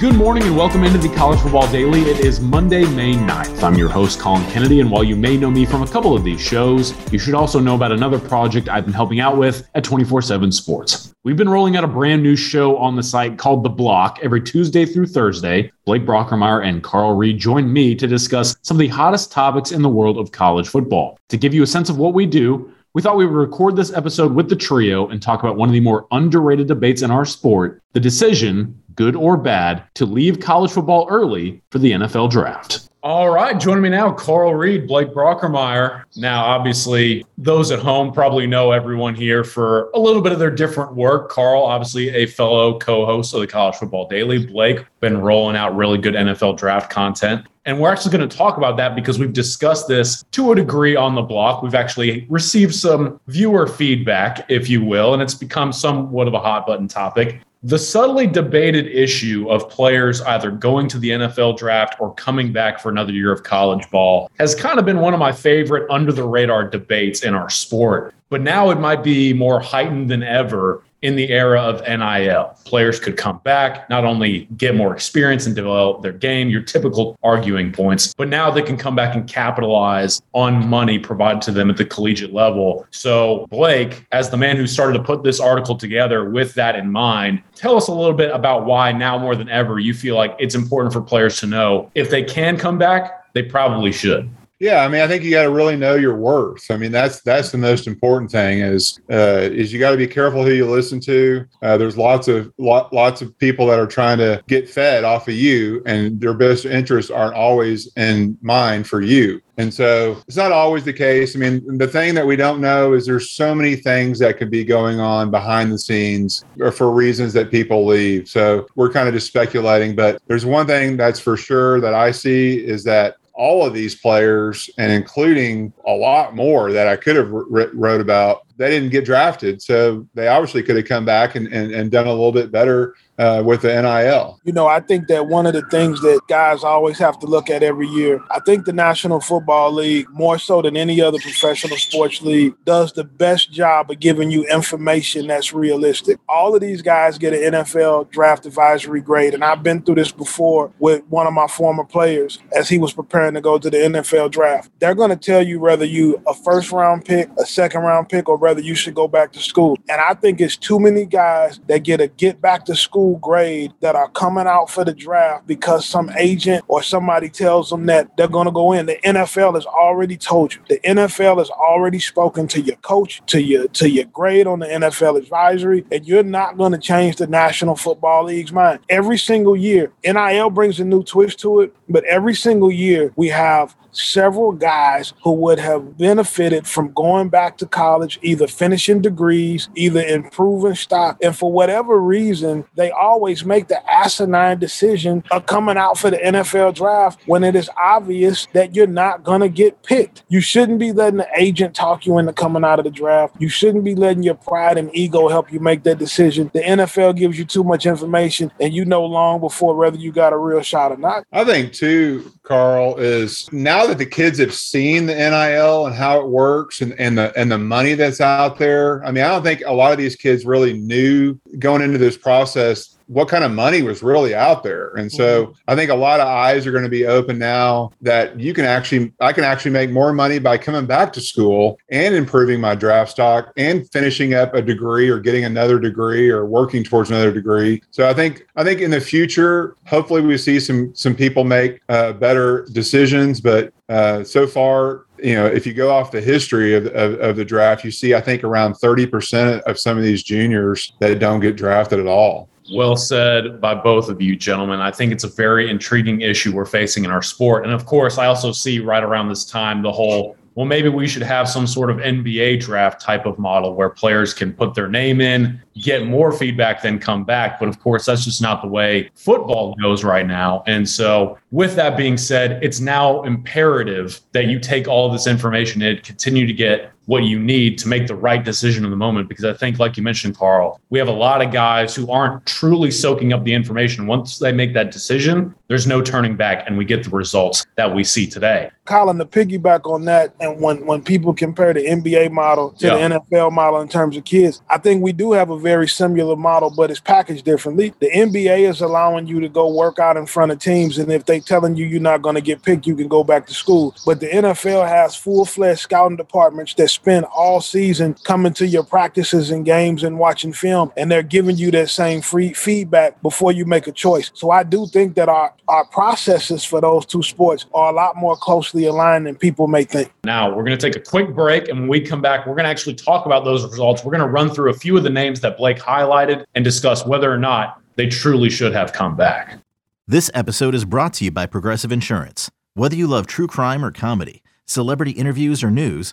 Good morning and welcome into the College Football Daily. It is Monday, May 9th. I'm your host, Collin Kennedy, and while you may know me from a couple of these shows, you should also know about another project I've been helping out with at 24 7 Sports. We've been rolling out a brand new show on the site called The Block every Tuesday through Thursday. Blake Brockermeyer and Carl Reed join me to discuss some of the hottest topics in the world of college football. To give you a sense of what we do, we thought we would record this episode with the trio and talk about one of the more underrated debates in our sport the decision good or bad, to leave college football early for the NFL draft. All right, joining me now, Carl Reed, Blake Brockermeyer. Now, obviously, those at home probably know everyone here for a little bit of their different work. Carl, obviously, a fellow co-host of the College Football Daily. Blake, been rolling out really good NFL draft content. And we're actually going to talk about that because we've discussed this to a degree on the block. We've actually received some viewer feedback, if you will, and it's become somewhat of a hot button topic. The subtly debated issue of players either going to the NFL draft or coming back for another year of college ball has kind of been one of my favorite under the radar debates in our sport. But now it might be more heightened than ever in the era of NIL. Players could come back, not only get more experience and develop their game, your typical arguing points, but now they can come back and capitalize on money provided to them at the collegiate level. So, Blake, as the man who started to put this article together with that in mind, tell us a little bit about why now more than ever you feel like it's important for players to know if they can come back, they probably should. Yeah, I mean, I think you got to really know your worth. I mean, that's that's the most important thing is uh, is you got to be careful who you listen to. Uh, there's lots of lot, lots of people that are trying to get fed off of you, and their best interests aren't always in mind for you. And so it's not always the case. I mean, the thing that we don't know is there's so many things that could be going on behind the scenes or for reasons that people leave. So we're kind of just speculating. But there's one thing that's for sure that I see is that all of these players and including a lot more that I could have wrote about, they didn't get drafted. So they obviously could have come back and, and, and done a little bit better uh, with the NIL. You know, I think that one of the things that guys always have to look at every year, I think the National Football League, more so than any other professional sports league, does the best job of giving you information that's realistic. All of these guys get an NFL draft advisory grade, and I've been through this before with one of my former players as he was preparing to go to the NFL draft. They're going to tell you whether you a first round pick, a second round pick, or whether you should go back to school. And I think it's too many guys that get a get back to school grade that are coming out for the draft because some agent or somebody tells them that they're going to go in. The NFL has already told you. The NFL has already spoken to your coach, to your to your grade on the NFL advisory, and you're not going to change the National Football League's mind. Every single year, NIL brings a new twist to it, but every single year we have several guys who would have benefited from going back to college, either finishing degrees, either improving stock. And for whatever reason, they always make the asinine decision of coming out for the NFL draft when it is obvious that you're not going to get picked. You shouldn't be letting the agent talk you into coming out of the draft. You shouldn't be letting your pride and ego help you make that decision. The NFL gives you too much information and you know long before whether you got a real shot or not. I think, too, Carl, is now now that the kids have seen the NIL and how it works and, and the and the money that's out there, I mean, I don't think a lot of these kids really knew going into this process what kind of money was really out there. And so mm-hmm. I think a lot of eyes are going to be open now that you can actually, I can actually make more money by coming back to school and improving my draft stock and finishing up a degree or getting another degree or working towards another degree. So I think, I think in the future, hopefully we see some, some people make uh, better decisions, but uh, so far, you know, if you go off the history of, of, of, the draft, you see, I think around 30% of some of these juniors that don't get drafted at all. Well said by both of you, gentlemen. I think it's a very intriguing issue we're facing in our sport. And of course, I also see right around this time the whole well, maybe we should have some sort of NBA draft type of model where players can put their name in, get more feedback, then come back. But of course, that's just not the way football goes right now. And so, with that being said, it's now imperative that you take all this information and continue to get what you need to make the right decision in the moment. Because I think, like you mentioned, Carl, we have a lot of guys who aren't truly soaking up the information. Once they make that decision, there's no turning back, and we get the results that we see today. Collin, to piggyback on that, and when, when people compare the NBA model to yeah. the NFL model in terms of kids, I think we do have a very similar model, but it's packaged differently. The NBA is allowing you to go work out in front of teams, and if they're telling you you're not going to get picked, you can go back to school. But the NFL has full-fledged scouting departments that spend all season coming to your practices and games and watching film, and they're giving you that same free feedback before you make a choice. So I do think that our, our processes for those two sports are a lot more closely aligned than people may think. Now, we're going to take a quick break, and when we come back, we're going to actually talk about those results. We're going to run through a few of the names that Blake highlighted and discuss whether or not they truly should have come back. This episode is brought to you by Progressive Insurance. Whether you love true crime or comedy, celebrity interviews or news,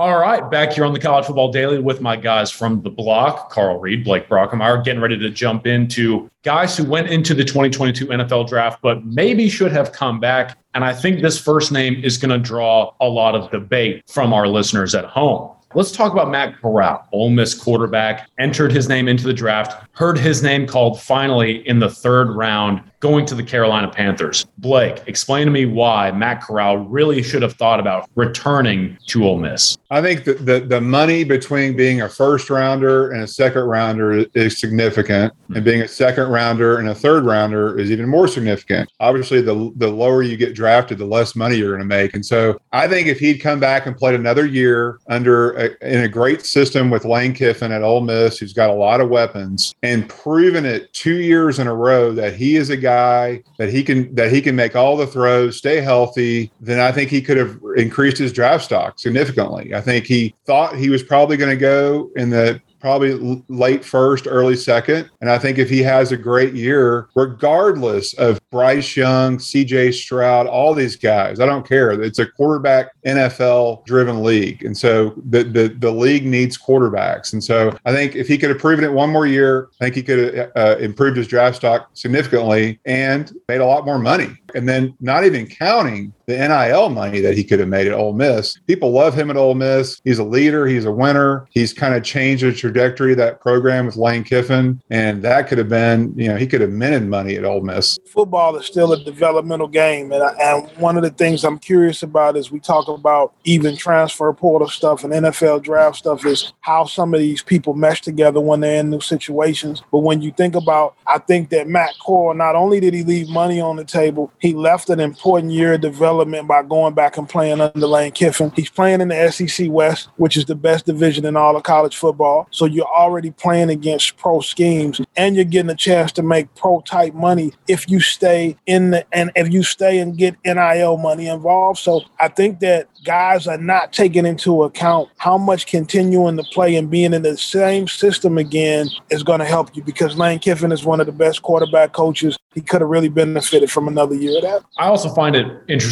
All right, back here on the College Football Daily with my guys from the block, Carl Reed, Blake Brockermeyer, getting ready to jump into guys who went into the 2022 NFL draft, but maybe should have come back. And I think this first name is going to draw a lot of debate from our listeners at home. Let's talk about Matt Corral, Ole Miss quarterback, entered his name into the draft, heard his name called finally in the third round going to the Carolina Panthers. Blake, explain to me why Matt Corral really should have thought about returning to Ole Miss. I think that the, the money between being a first rounder and a second rounder is significant, mm-hmm. and being a second rounder and a third rounder is even more significant. Obviously, the, the lower you get drafted, the less money you're going to make. And so I think if he'd come back and played another year under in a great system with Lane Kiffin at Ole Miss, who's got a lot of weapons, and proven it two years in a row that he is a guy that he can that he can make all the throws, stay healthy, then I think he could have increased his draft stock significantly. I think he thought he was probably going to go in the probably late first, early second. And I think if he has a great year, regardless of Bryce Young, CJ Stroud, all these guys, I don't care. It's a quarterback NFL driven league. And so the, the, the league needs quarterbacks. And so I think if he could have proven it one more year, I think he could have uh, improved his draft stock significantly and made a lot more money. And then not even counting the NIL money that he could have made at Ole Miss. People love him at Ole Miss. He's a leader. He's a winner. He's kind of changed the trajectory of that program with Lane Kiffin. And that could have been, you know, he could have minted money at Ole Miss. Football is still a developmental game. And, I, and one of the things I'm curious about is we talk about even transfer portal stuff and NFL draft stuff is how some of these people mesh together when they're in new situations. But when you think about, I think that Matt Corral, not only did he leave money on the table, he left an important year of development by going back and playing under Lane Kiffin. He's playing in the SEC West, which is the best division in all of college football. So you're already playing against pro schemes and you're getting a chance to make pro type money if you stay in the and if you stay and get NIL money involved. So I think that guys are not taking into account how much continuing to play and being in the same system again is going to help you because Lane Kiffin is one of the best quarterback coaches. He could have really benefited from another year of that. I also find it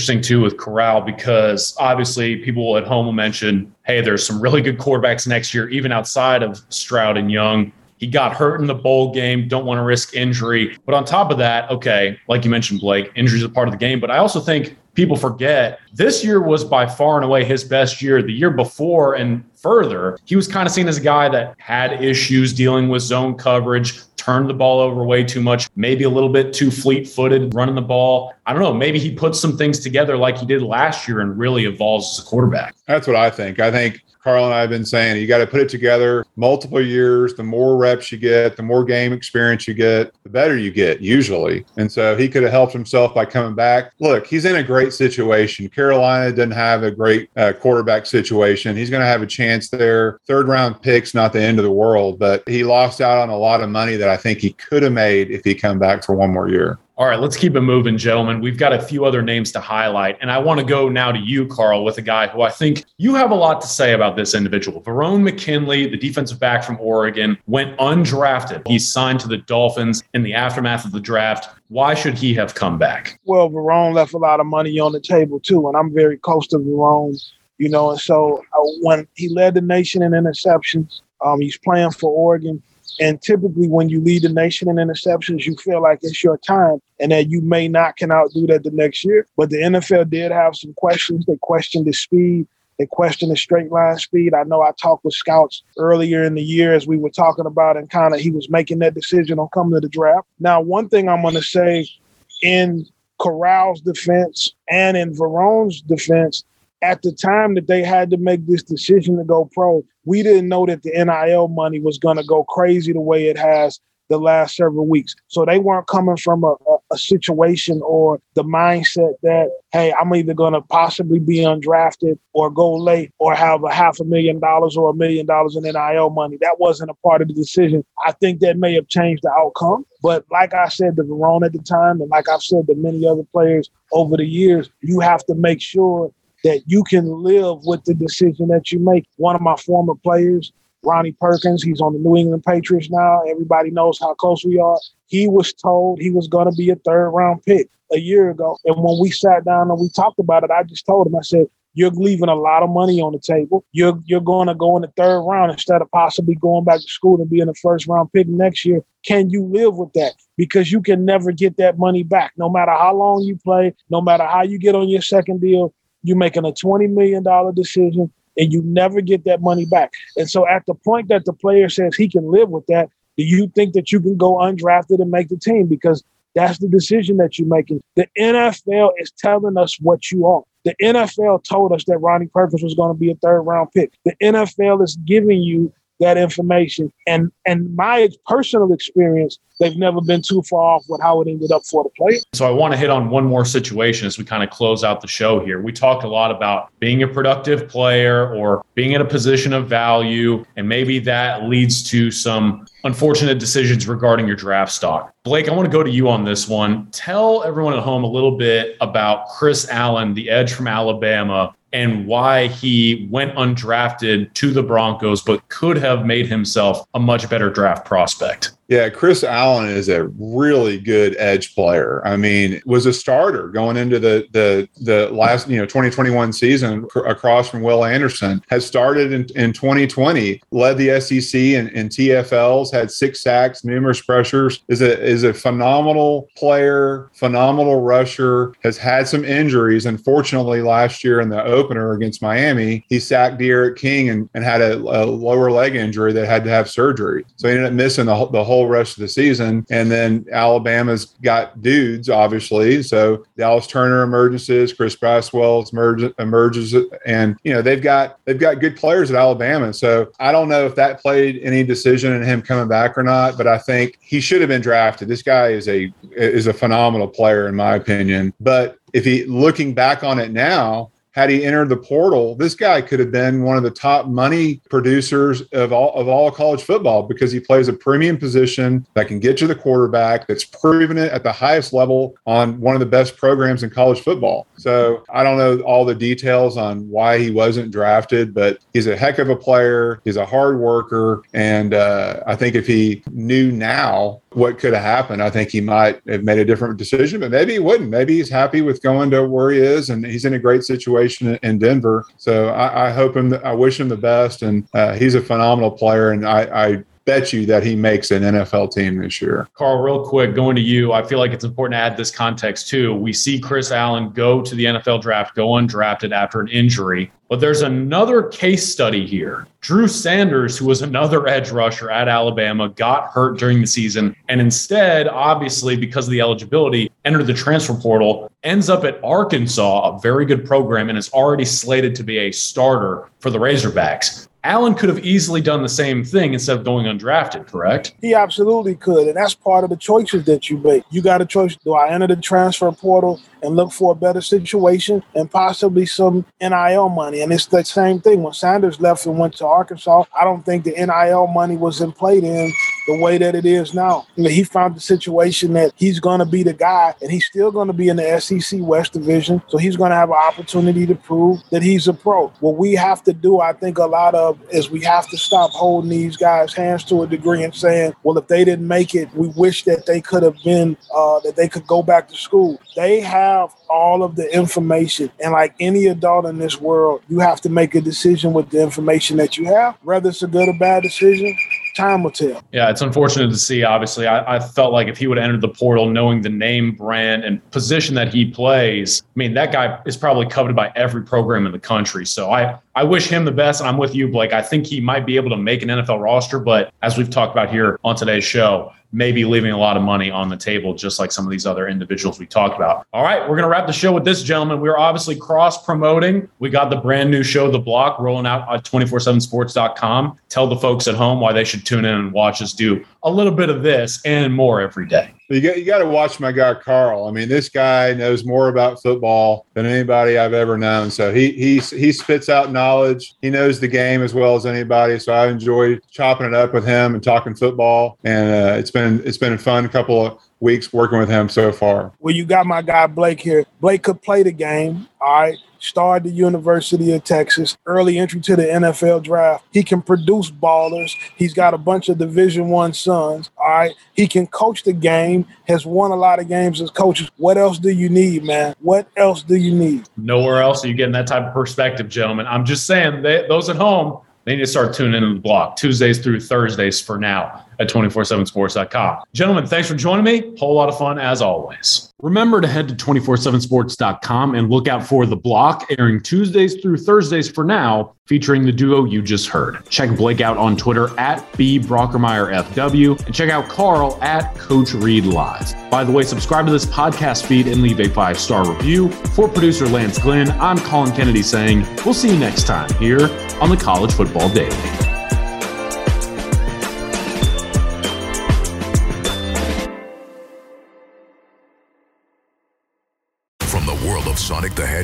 interesting too with Corral because obviously people at home will mention, hey, there's some really good quarterbacks next year, even outside of Stroud and Young. He got hurt in the bowl game. Don't want to risk injury. But on top of that, okay, like you mentioned, Blake, injuries are part of the game. But I also think people forget this year was by far and away his best year. The year before and further, he was kind of seen as a guy that had issues dealing with zone coverage, turned the ball over way too much, maybe a little bit too fleet footed running the ball. I don't know. Maybe he puts some things together like he did last year and really evolves as a quarterback. That's what I think. I think Carl and I have been saying you got to put it together multiple years. The more reps you get, the more game experience you get, the better you get usually. And so he could have helped himself by coming back. Look, he's in a great situation. Carolina didn't have a great uh, quarterback situation. He's going to have a chance there. Third round picks, not the end of the world, but he lost out on a lot of money that I think he could have made if he come back for one more year. All right, let's keep it moving, gentlemen. We've got a few other names to highlight. And I want to go now to you, Carl, with a guy who I think you have a lot to say about this individual. Verone McKinley, the defensive back from Oregon, went undrafted. He signed to the Dolphins in the aftermath of the draft. Why should he have come back? Well, Verone left a lot of money on the table, too. And I'm very close to Verone, you know. And so uh, when he led the nation in interceptions, um, he's playing for Oregon. And typically, when you lead the nation in interceptions, you feel like it's your time and that you may not can outdo that the next year. But the NFL did have some questions. They questioned the speed. They questioned the straight line speed. I know I talked with scouts earlier in the year as we were talking about, and kind of he was making that decision on coming to the draft. Now, one thing I'm going to say in Corral's defense and in Verone's defense, at the time that they had to make this decision to go pro, we didn't know that the NIL money was going to go crazy the way it has the last several weeks. So they weren't coming from a, a, a situation or the mindset that, hey, I'm either going to possibly be undrafted or go late or have a half a million dollars or a million dollars in NIL money. That wasn't a part of the decision. I think that may have changed the outcome. But like I said to Verone at the time, and like I've said to many other players over the years, you have to make sure that you can live with the decision that you make. One of my former players, Ronnie Perkins, he's on the New England Patriots now. Everybody knows how close we are. He was told he was going to be a third round pick a year ago. And when we sat down and we talked about it, I just told him, I said, you're leaving a lot of money on the table. You're you're going to go in the third round instead of possibly going back to school and being a first round pick next year. Can you live with that? Because you can never get that money back. No matter how long you play, no matter how you get on your second deal, you're making a $20 million decision and you never get that money back. And so at the point that the player says he can live with that, do you think that you can go undrafted and make the team? Because that's the decision that you're making. The NFL is telling us what you are. The NFL told us that Ronnie Perkins was going to be a third round pick. The NFL is giving you that information. And and my personal experience, they've never been too far off with how it ended up for the player. So I want to hit on one more situation as we kind of close out the show here. We talked a lot about being a productive player or being in a position of value, and maybe that leads to some unfortunate decisions regarding your draft stock. Blake, I want to go to you on this one. Tell everyone at home a little bit about Chris Allen, the edge from Alabama, and why he went undrafted to the Broncos, but could have made himself a much better draft prospect. Yeah, Chris Allen is a really good edge player. I mean, was a starter going into the the the last you know 2021 season across from Will Anderson. Has started in, in 2020, led the SEC in TFLs, had six sacks, numerous pressures. Is a is a phenomenal player, phenomenal rusher. Has had some injuries. Unfortunately, last year in the opener against Miami, he sacked D'Eriq King and, and had a, a lower leg injury that had to have surgery. So he ended up missing the, the whole whole rest of the season. And then Alabama's got dudes, obviously. So Dallas Turner emerges, Chris Braswell emerges, and you know they've got they've got good players at Alabama. So I don't know if that played any decision in him coming back or not, but I think he should have been drafted. This guy is a is a phenomenal player in my opinion. But if he looking back on it now, had he entered the portal, this guy could have been one of the top money producers of all of all college football because he plays a premium position that can get to the quarterback, that's proven it at the highest level on one of the best programs in college football. So I don't know all the details on why he wasn't drafted, but he's a heck of a player. He's a hard worker, and uh, I think if he knew now what could have happened, I think he might have made a different decision. But maybe he wouldn't. Maybe he's happy with going to where he is, and he's in a great situation in Denver. So I, I hope him. I wish him the best, and uh, he's a phenomenal player, and I, I bet you that he makes an NFL team this year. Carl, real quick, going to you. I feel like it's important to add this context too. We see Chris Allen go to the NFL draft, go undrafted after an injury. But there's another case study here. Drew Sanders, who was another edge rusher at Alabama, got hurt during the season and instead, obviously, because of the eligibility, entered the transfer portal, ends up at Arkansas, a very good program, and is already slated to be a starter for the Razorbacks. Allen could have easily done the same thing instead of going undrafted, correct? He absolutely could. And that's part of the choices that you make. You got a choice. Do I enter the transfer portal and look for a better situation and possibly some NIL money? And it's the same thing. When Sanders left and went to Arkansas, I don't think the NIL money was in play then the way that it is now. He found the situation that he's going to be the guy, and he's still going to be in the SEC West Division. So he's going to have an opportunity to prove that he's a pro. What we have to do, I think, a lot of is we have to stop holding these guys' hands to a degree and saying, well, if they didn't make it, we wish that they could have been, uh, that they could go back to school. They have all of the information. And like any adult in this world, you have to make a decision with the information that you have, whether it's a good or bad decision time will tell. Yeah, it's unfortunate to see. Obviously, I, I felt like if he would have entered the portal knowing the name, brand, and position that he plays, I mean, that guy is probably coveted by every program in the country. So I, I wish him the best. and I'm with you, Blake. I think he might be able to make an NFL roster, but as we've talked about here on today's show, maybe leaving a lot of money on the table, just like some of these other individuals we talked about. All right, we're going to wrap the show with this gentleman. We're obviously cross promoting. We got the brand new show, The Block, rolling out at 247sports.com. Tell the folks at home why they should tune in and watch us do a little bit of this and more every day. You got, you got to watch my guy Carl. I mean, this guy knows more about football than anybody I've ever known. So he he he spits out knowledge. He knows the game as well as anybody. So I enjoyed chopping it up with him and talking football. And uh, it's been it's been a fun couple of weeks working with him so far. Well, you got my guy Blake here. Blake could play the game. All right starred the University of Texas, early entry to the NFL draft. He can produce ballers. He's got a bunch of Division One sons. All right, he can coach the game. Has won a lot of games as coaches. What else do you need, man? What else do you need? Nowhere else are you getting that type of perspective, gentlemen. I'm just saying, those at home, they need to start tuning in the block Tuesdays through Thursdays for now at 247sports.com. Gentlemen, thanks for joining me. Whole lot of fun as always. Remember to head to 247sports.com and look out for The Block airing Tuesdays through Thursdays for now, featuring the duo you just heard. Check Blake out on Twitter at B FW and check out Carl at Coach Reed Live. By the way, subscribe to this podcast feed and leave a five star review. For producer Lance Glenn, I'm Collin Kennedy saying we'll see you next time here on the College Football Daily.